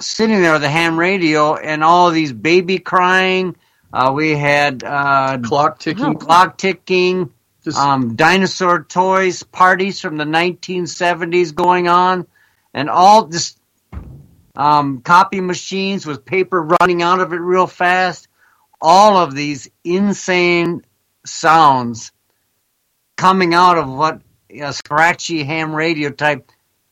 sitting there with a ham radio and all these baby crying. Uh, we had uh, Clock ticking. *laughs* Clock ticking, Just um, dinosaur toys, parties from the 1970s going on, and all this um, copy machines with paper running out of it real fast. All of these insane sounds coming out of what a scratchy ham radio type,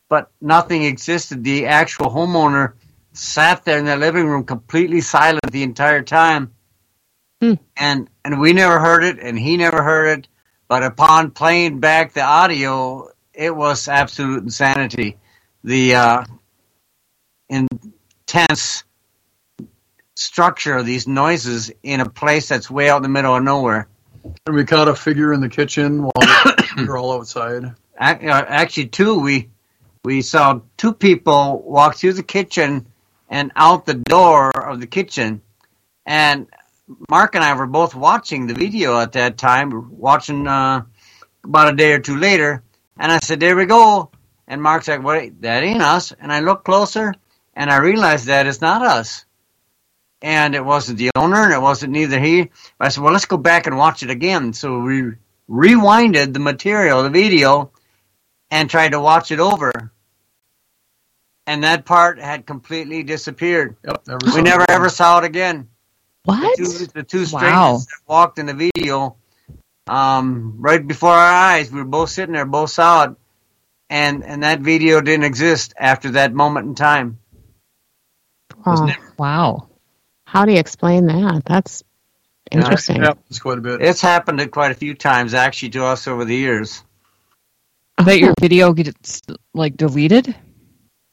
but nothing existed. The actual homeowner sat there in their living room completely silent the entire time. Hmm. And and we never heard it and he never heard it. But upon playing back the audio, it was absolute insanity. The uh, intense structure of these noises in a place that's way out in the middle of nowhere. And we caught a figure in the kitchen while we were *coughs* all outside. Uh, Actually, two we we saw two people walk through the kitchen and out the door of the kitchen, and Mark and I were both watching the video at that time, watching uh, about a day or two later, and I said, "There we go." And Mark's like, "Wait, that ain't us." And I looked closer, and I realized that it's not us. And it wasn't the owner, and it wasn't neither he. I said, "Well, let's go back and watch it again." So we rewinded the material, the video, and tried to watch it over. And that part had completely disappeared. Yep, never We never it. ever saw it again. What? The two, the two strangers Wow. that walked in the video, um, right before our eyes, we were both sitting there, both saw it, and and that video didn't exist after that moment in time. Oh, Wow. How do you explain that? That's interesting. Yeah, it's quite a bit. It's happened quite a few times actually to us over the years. Oh. That your video gets like deleted?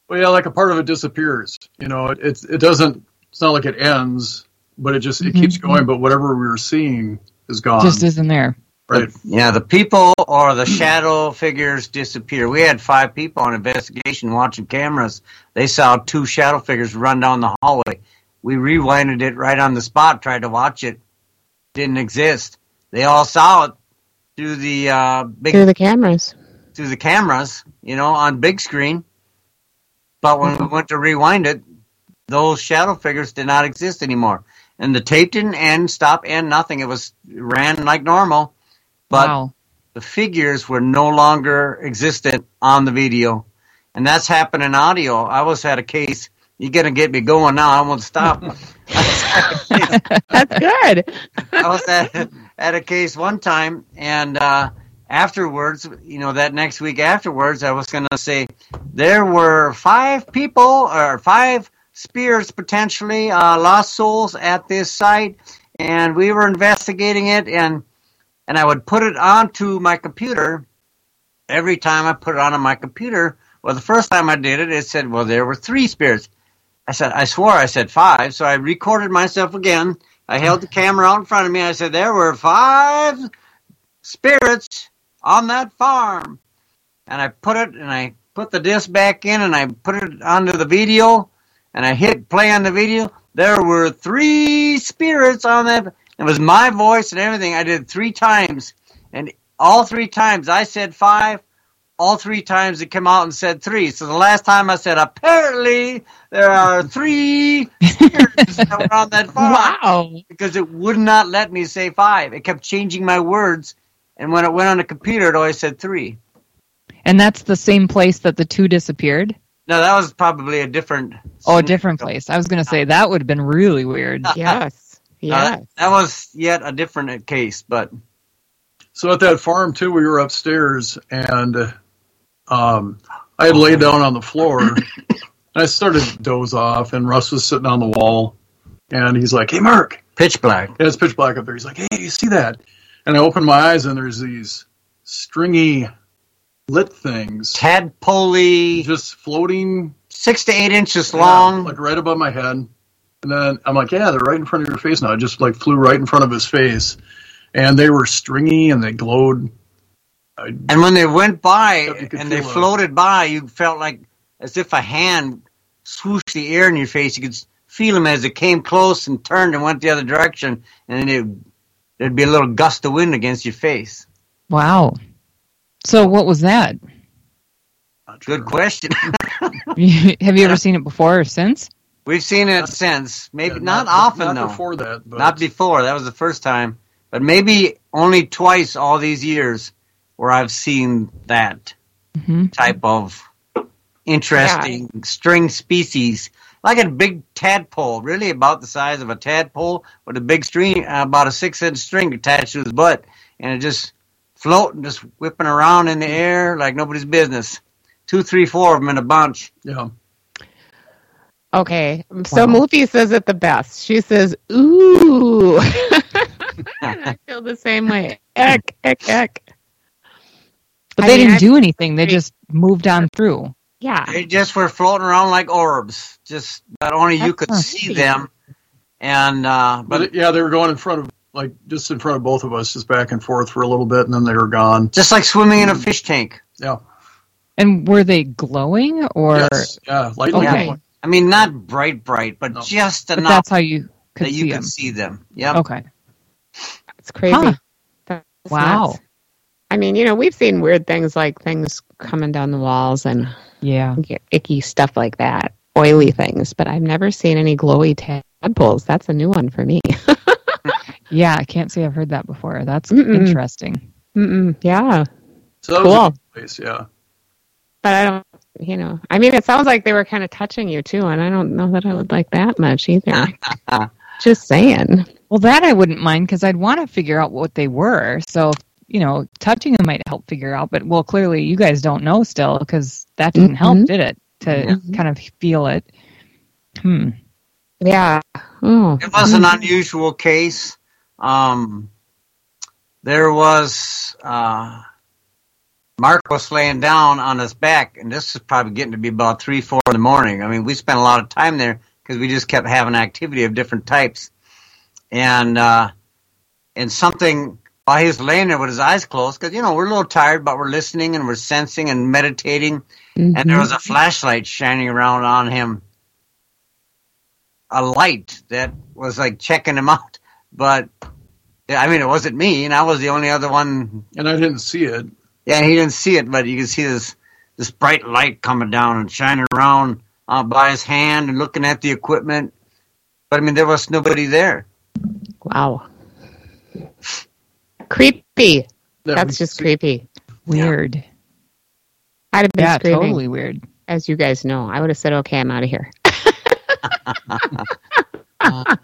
Well, yeah, like a part of it disappears. You know, it it, it doesn't. It's not like it ends, but it just it mm-hmm. keeps going. But whatever we were seeing is gone. Just isn't there. right. Yeah, the people or the shadow figures disappear. We had five people on investigation watching cameras. They saw two shadow figures run down the hallway. We rewinded it right on the spot, tried to watch it. Didn't exist. They all saw it through the uh, big Through the cameras. through the cameras, you know, on big screen. But when we went to rewind it, those shadow figures did not exist anymore. And the tape didn't end, stop, end, nothing. It was ran like normal. But wow. the figures were no longer existent on the video. And that's happened in audio. I always had a case. You're gonna get me going now. I won't stop. *laughs* That's good. I was at, at a case one time, and uh, afterwards, you know, that next week afterwards, I was going to say there were five people or five spirits potentially uh, lost souls at this site, and we were investigating it, and and I would put it onto my computer. Every time I put it onto my computer, well, the first time I did it, it said, well, there were three spirits. I said, I swore I said five, so I recorded myself again. I held the *laughs* camera out in front of me. I said, there were five spirits on that farm. And I put it, and I put the disc back in, and I put it onto the video, and I hit play on the video. There were three spirits on that. It was my voice and everything. I did it three times, and all three times I said five. All three times it came out and said three. So the last time I said, apparently there are three spirits that were on that farm Wow. because it would not let me say five. It kept changing my words, and when it went on the computer, it always said three. And that's the same place that the two disappeared? No, that was probably a different. Oh, a different place. I was going to say that would have been really weird. *laughs* Yes. Uh, Yes. that was yet a different case, but So at that farm too, we were upstairs, and um, I had laid down on the floor, and I started to doze off, and Russ was sitting on the wall, and he's like, "Hey, Mark, pitch black. yeah, it's pitch black up there." He's like, "Hey, you see that?" And I opened my eyes, and there's these stringy lit things Tadpoley, just floating six to eight inches yeah, long. like right above my head. And then I'm like, "Yeah, they're right in front of your face now." It just like flew right in front of his face, and they were stringy and they glowed. I, and when they went by Except you could and they feel a- floated by, you felt like as if a hand swooshed the air in your face. You could feel them as it came close and turned and went the other direction, and it, there'd be a little gust of wind against your face. Wow. So what was that? sure. Good question. *laughs* *laughs* have you ever seen it before or since? We've seen it since. Maybe Yeah, not, often not though. before that, but Not before. That was the first time. But maybe only twice all these years where I've seen that hmm type of interesting string species. Like a big tadpole, really about the size of a tadpole with a big string, uh, about a six inch string attached to his butt. And it just floating, just whipping around in the air like nobody's business. Two, three, four of them in a bunch. yeah. Okay. So Wow. Mufi says it the best. She says, ooh. *laughs* and I *laughs* feel the same way. Eck, eck, eck. But I they mean, didn't I- do anything. They just moved on through. Yeah. They just were floating around like orbs, just but only you could not see creepy. them. And uh, But but yeah, they were going in front of like just in front of both of us, just back and forth for a little bit, and then they were gone. Just like swimming in a fish tank. Yeah. And were they glowing or? Yes. Yeah. Lightly Okay. glowing. I mean, not bright, bright, but No. just But enough that's how you could that see you them. could see them. Yep. Okay. It's crazy. Huh. That's Wow. nuts. I mean, you know, we've seen weird things like things coming down the walls and Yeah. icky stuff like that, oily things, but I've never seen any glowy tadpoles. That's a new one for me. *laughs* Yeah. I can't say I've heard that before. That's Mm-mm. interesting. Mm-mm. Yeah, So that was a cool. place, yeah. But I don't, you know, I mean, it sounds like they were kind of touching you too, and I don't know that I would like that much either. *laughs* Just saying. Well, that I wouldn't mind because I'd want to figure out what they were. So, you know, touching them might help figure out. But well, clearly you guys don't know still because that didn't help, Mhm. did it? To Mhm. kind of feel it. Hmm. Yeah. Oh. It was an unusual case. Um, there was uh, Mark was laying down on his back, and this is probably getting to be about three, four in the morning. I mean, we spent a lot of time there because we just kept having activity of different types, and uh, and something while he was laying there with his eyes closed, because you know we're a little tired, but we're listening and we're sensing and meditating, and there was a flashlight shining around on him a light that was like checking him *laughs* out. But yeah, I mean, it wasn't me, and I was the only other one. And I didn't see it. Yeah, he didn't see it, but you could see this this bright light coming down and shining around uh, by his hand and looking at the equipment. But I mean, there was nobody there. Wow. Creepy. that That's just see. creepy. Weird. I'd have been Yeah, screaming, totally weird. as you guys know. I would have said, "Okay, I'm out of here." *laughs*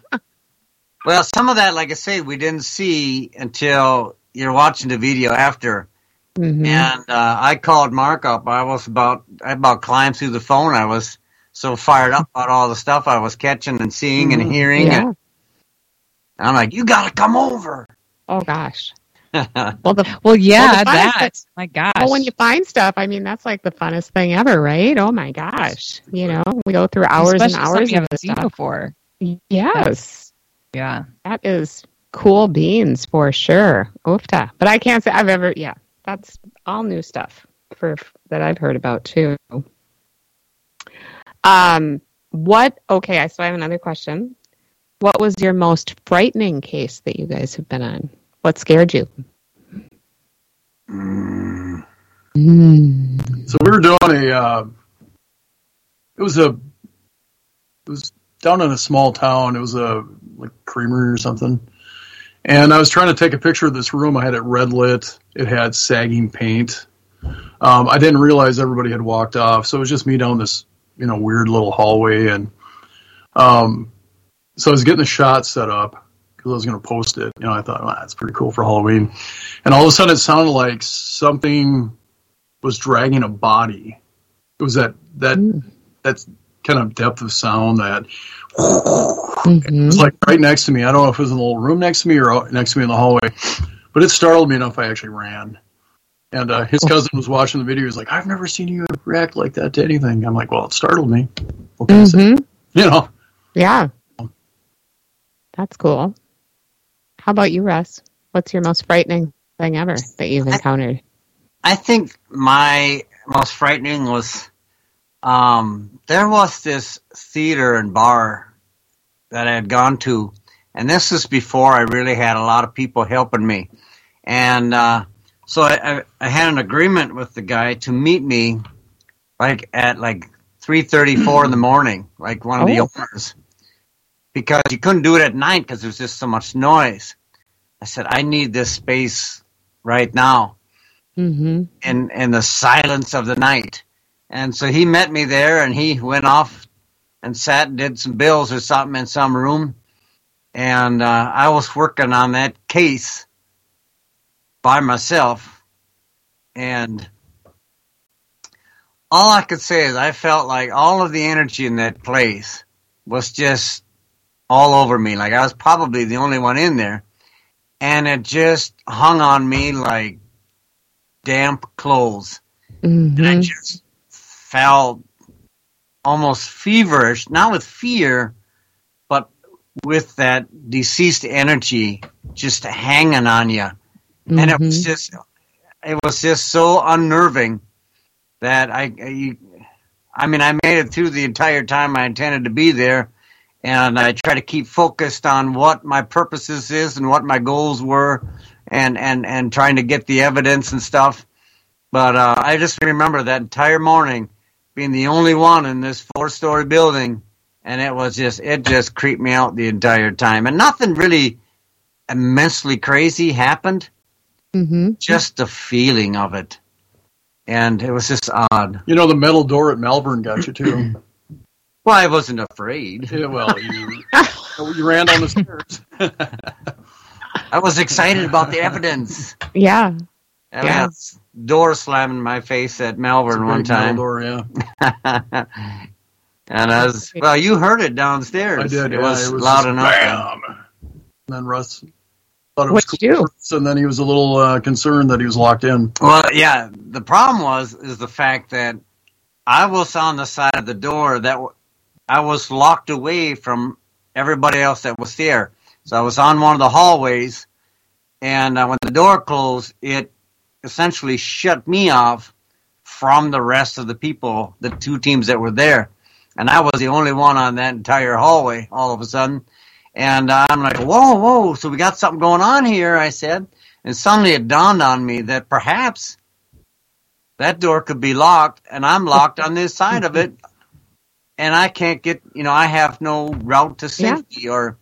Well, some of that, like I say, we didn't see until you're watching the video after. Mhm. And uh, I called Mark up. I was about I about climbed through the phone. I was so fired up about all the stuff I was catching and seeing and hearing. Yeah. And I'm like, you got to come over. Oh gosh. *laughs* Well, the Well, yeah, the fun is. My gosh. well, when you find stuff, I mean, that's like the funnest thing ever, right? Oh my gosh. You know, we go through hours Especially and hours you of haven't this seen stuff. before. Yes, Yeah. that is cool beans for sure. Oofta. But I can't say I've ever. Yeah, that's all new stuff for that I've heard about too. Um, what? Okay, I so I have another question. What was your most frightening case that you guys have been on? What scared you? Mm. So we were doing a. Uh, it was a. It was down in a small town. It was a like creamery or something. And I was trying to take a picture of this room. I had it red lit. It had sagging paint. Um, I didn't realize everybody had walked off, so it was just me down this you know weird little hallway. And um, so I was getting the shot set up because I was going to post it. You know, I thought well, that's pretty cool for Halloween. And all of a sudden, it sounded like something was dragging a body. It was that that that kind of depth of sound that it was like right next to me. I don't know if it was in the little room next to me or next to me in the hallway, but it startled me enough. I actually ran. And uh, his cousin was watching the video. He's like, "I've never seen you react like that to anything." I'm like, "Well, it startled me." I say? Mhm. You know, Yeah. That's cool. How about you, Russ? What's your most frightening thing ever that you've encountered? I think my most frightening was um, there was this theater and bar that I had gone to, and this is before I really had a lot of people helping me, and uh, so I, I, I had an agreement with the guy to meet me like at like three thirty four in the *clears throat* morning, like one of the Oh. owners, because you couldn't do it at night because there was just so much noise. I said I need this space right now Mm-hmm. in in the silence of the night. And so he met me there, and he went off and sat and did some bills or something in some room. And uh, I was working on that case by myself, and all I could say is I felt like all of the energy in that place was just all over me. Like I was probably the only one in there, and it just hung on me like damp clothes. And I Mm-hmm. just felt almost feverish, not with fear, but with that deceased energy just hanging on you, and it was just it was just so unnerving that I, I I mean I made it through the entire time I intended to be there, and I try to keep focused on what my purposes is and what my goals were, and and and trying to get the evidence and stuff. But uh, I just remember that entire morning being the only one in this four-story building, and it was just it just creeped me out the entire time, and nothing really immensely crazy happened. Mm-hmm. Just the feeling of it, and it was just odd. You know, the metal door at Malvern got you too. *clears throat* Well, I wasn't afraid. yeah, well, you, *laughs* you ran down the stairs. I was excited about the evidence. Yeah. And I Yeah. had door slammed in my face at Malvern one time. door, yeah. *laughs* and I was well, you heard it downstairs. I did. It yeah, was, it was loud enough. Bam. And then Russ thought it was What'd you cool, and then he was a little uh, concerned that he was locked in. Well, yeah. The problem was is the fact that I was on the side of the door that w- I was locked away from everybody else that was there. So I was on one of the hallways, and uh, when the door closed, it essentially shut me off from the rest of the people, the two teams that were there, and I was the only one on that entire hallway. All of a sudden, and uh, I'm like, "Whoa, whoa!" So we got something going on here. I said, and suddenly it dawned on me that perhaps that door could be locked, and I'm locked on this side of it, and I can't get, you know, I have no route to Yeah. safety, or,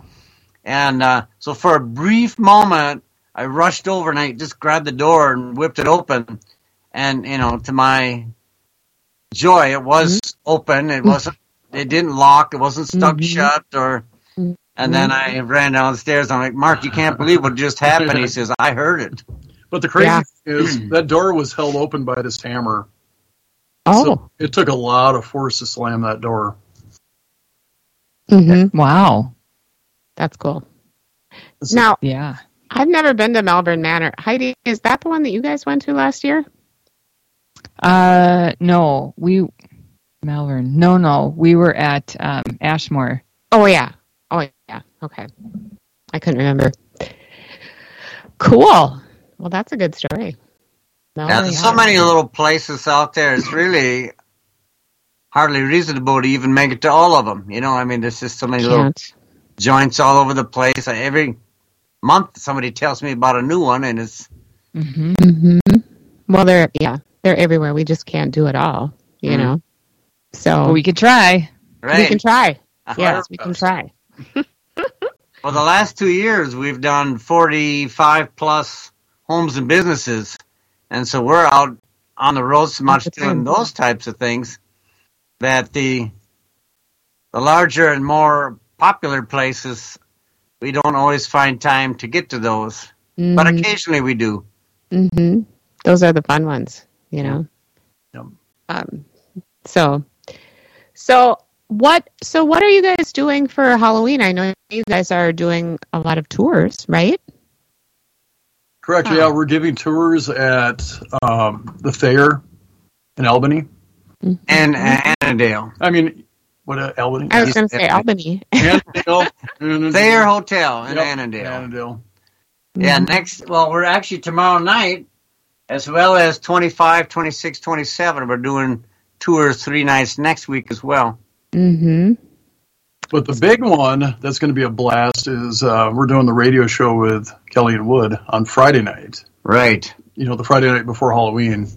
and uh, so for a brief moment, I rushed over and I just grabbed the door and whipped it open, and you know, to my joy, it was open. It wasn't, it didn't lock. It wasn't stuck Mhm. shut, or. And then I ran downstairs. I'm like, Mark, you can't believe what just happened. He says, I heard it. But the crazy Yeah. thing is *clears throat* that door was held open by this hammer. Oh. So it took a lot of force to slam that door. hmm Wow. That's cool. It's- Now, Yeah. I've never been to Malvern Manor. Heidi, is that the one that you guys went to last year? Uh, no, we Malvern. No, no, we were at um, Ashmore. Oh yeah. Oh yeah. Okay. I couldn't remember. Cool. Well, that's a good story. Yeah, Malvern there's so Manor. many little places out there. It's really hardly reasonable to even make it to all of them. You know, I mean, there's just so many little joints all over the place. Every month, somebody tells me about a new one, and it's hmm hmm Well, they're yeah, they're everywhere. We just can't do it all. You Mhm. know. So But we could try. right. we can try. Uh-huh. *laughs* Yes, we can try. For the last two years, we've done 45 plus homes and businesses, and so we're out on the road so much doing those types of things that the the larger and more popular places we don't always find time to get to those, but Mhm. occasionally we do. hmm Those are the fun ones, you know. Yep. Um, so, so what? So what are you guys doing for Halloween? I know you guys are doing a lot of tours, right? Correct. Huh. Yeah, we're giving tours at um, the fair in Albany. And Annandale, I mean, what uh, Albany? I was going to say Albany. Annandale. *laughs* Thayer Hotel in Yep, Annandale. Annandale. Yeah, next, well, we're actually tomorrow night, as well as 25, 26, 27. We're doing tours three nights next week as well. Mm-hmm. But the big one that's going to be a blast is uh, we're doing the radio show with Kelly and Wood on Friday night. Right. You know, the Friday night before Halloween,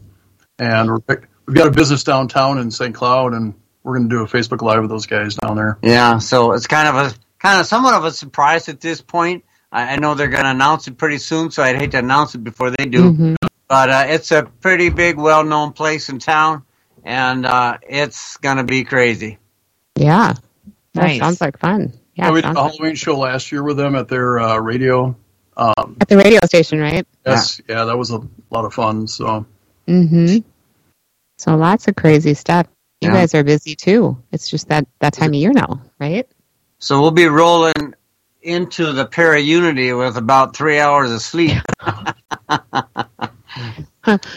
and we're, we've got a business downtown in St. Cloud, and we're going to do a Facebook Live with those guys down there. Yeah, so it's kind of a kind of somewhat of a surprise at this point. I, I know they're going to announce it pretty soon, so I'd hate to announce it before they do. Mhm. But uh, it's a pretty big, well-known place in town, and uh, it's going to be crazy. Yeah. That sounds like fun. Yeah. we did a sounds- Halloween show last year with them at their uh, radio. Um, At the radio station, right? yes, yeah. that was a lot of fun. So Mm-hmm. So lots of crazy stuff. You Yeah. guys are busy too. It's just that that time of year now, right? So we'll be rolling into the para unity with about three hours of sleep. *laughs* *laughs*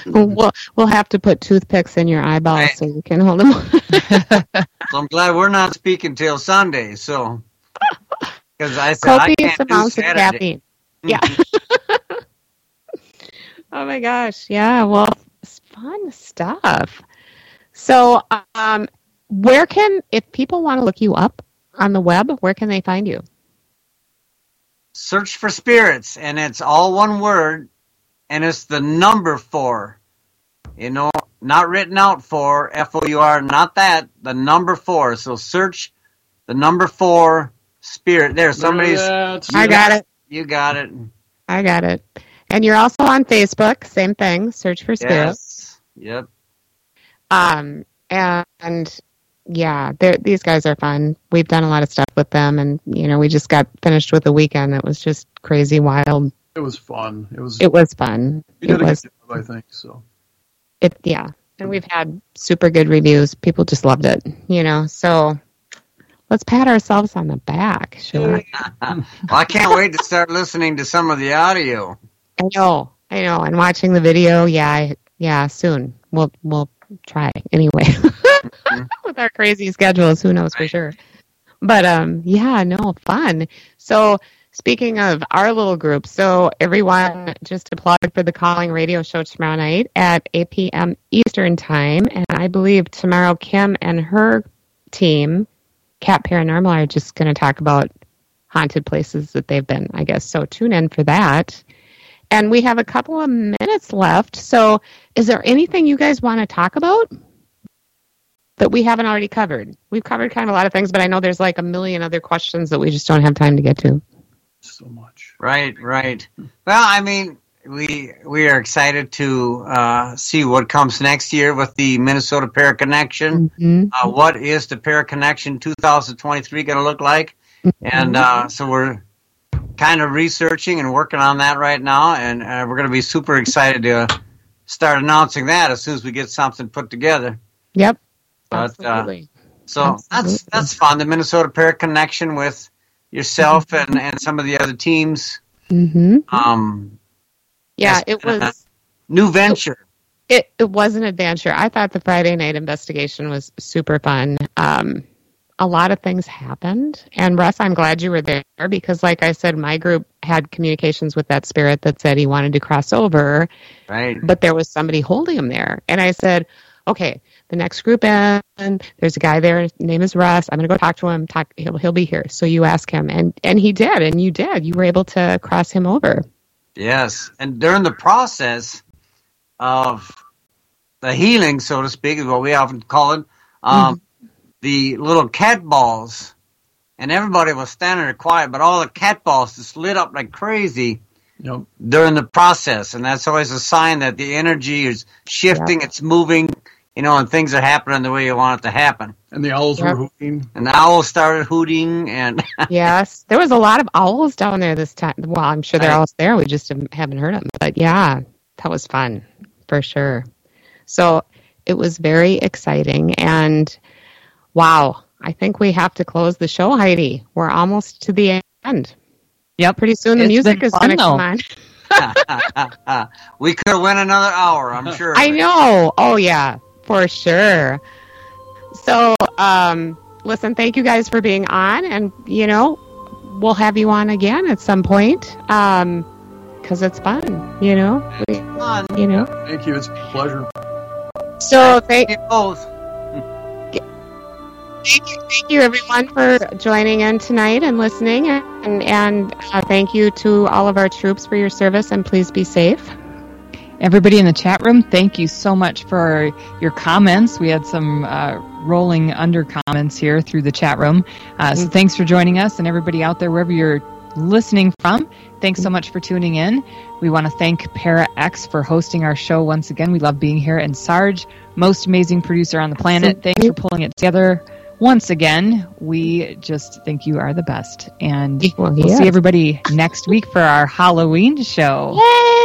We'll we'll have to put toothpicks in your eyeballs Right. so you can hold them. *laughs* So I'm glad we're not speaking till Sunday. So *laughs* because I said I Copious can't do of Saturday. caffeine. Yeah. *laughs* oh my gosh. Yeah. Well, it's fun stuff. So, um, where can, if people want to look you up on the web, where can they find you? Search for spirits, and it's all one word, and it's the number four. You know, not written out for F O U R, not that, the number four. So search the number four spirit. There, somebody's. That's- I got it. You got it. I got it. And you're also on Facebook. Same thing. Search for spirit. Yes. Yep. Um, and yeah, these guys are fun. We've done a lot of stuff with them, and you know, we just got finished with a weekend that was just crazy, wild. It was fun. It was. It was fun. you It a was. good job, I think so. It yeah, and we've had super good reviews. People just loved it. You know, so let's pat ourselves on the back, shall we? well, *laughs* I can't wait to start listening to some of the audio. I know, I know, and watching the video. Yeah, I, yeah, soon we'll we'll try anyway. *laughs* With our crazy schedules, who knows for sure. But um, yeah, no, fun. So speaking of our little group, so everyone just to plug for the calling radio show tomorrow night at 8 p.m. Eastern time, and I believe tomorrow Kim and her team, Cat Paranormal, are just going to talk about haunted places that they've been. I guess so. Tune in for that. And we have a couple of minutes left. So, is there anything you guys want to talk about that we haven't already covered? We've covered kind of a lot of things, but I know there's like a million other questions that we just don't have time to get to. So much. Right, right. Well, I mean, we we are excited to uh, see what comes next year with the Minnesota Para Connection. Mhm. Uh, what is the Para Connection 2023 going to look like? And uh, so we're kind of researching and working on that right now, and uh, we're going to be super excited to start announcing that as soon as we get something put together. Yep. But uh, Absolutely. so that's that's fun. The Minnesota Para Connection with yourself and, and some of the other teams. hmm Um, Yeah, it was. new venture. It, it was an adventure. I thought the Friday night investigation was super fun. Um, a lot of things happened. And Russ, I'm glad you were there because, like I said, my group had communications with that spirit that said he wanted to cross over, Right. but there was somebody holding him there. And I said, okay, the next group in, there's a guy there. His name is Russ. I'm going to go talk to him. Talk. He'll, he'll be here. So you ask him, and and he did, and you did. You were able to cross him over. Yes. And during the process of the healing, so to speak, is what we often call it, um, the little cat balls, and everybody was standing there quiet, but all the cat balls just lit up like crazy Yep. during the process. And that's always a sign that the energy is shifting, it's moving, you know, and things are happening the way you want it to happen. And the owls Yep. were hooting. And the owls started hooting, and *laughs* yes, there was a lot of owls down there this time. Well, I'm sure they're Right. always there. We just haven't heard them. But yeah, that was fun for sure. So it was very exciting. And wow, I think we have to close the show, Heidi. We're almost to the end. Yep. Pretty soon the It's music is fun, going to come on. *laughs* we could have went another hour, I'm *laughs* sure. I know. Oh yeah, for sure. So, um, listen, thank you guys for being on, and you know, we'll have you on again at some point, um, because it's fun. You know, we, Fun. you know. Thank you. It's a pleasure. So thank, You both. thank you, thank you everyone for joining in tonight and listening, and and uh, thank you to all of our troops for your service, and please be safe. Everybody in the chat room, thank you so much for your comments. We had some uh, rolling under comments here through the chat room. Uh, so thanks for joining us, and everybody out there, wherever you're listening from, thanks so much for tuning in. We want to thank Para X for hosting our show once again. We love being here, and Sarge, most amazing producer on the planet. Thanks for pulling it together once again. We just think you are the best, and Well, yeah. see everybody next week for our Halloween show. Yay!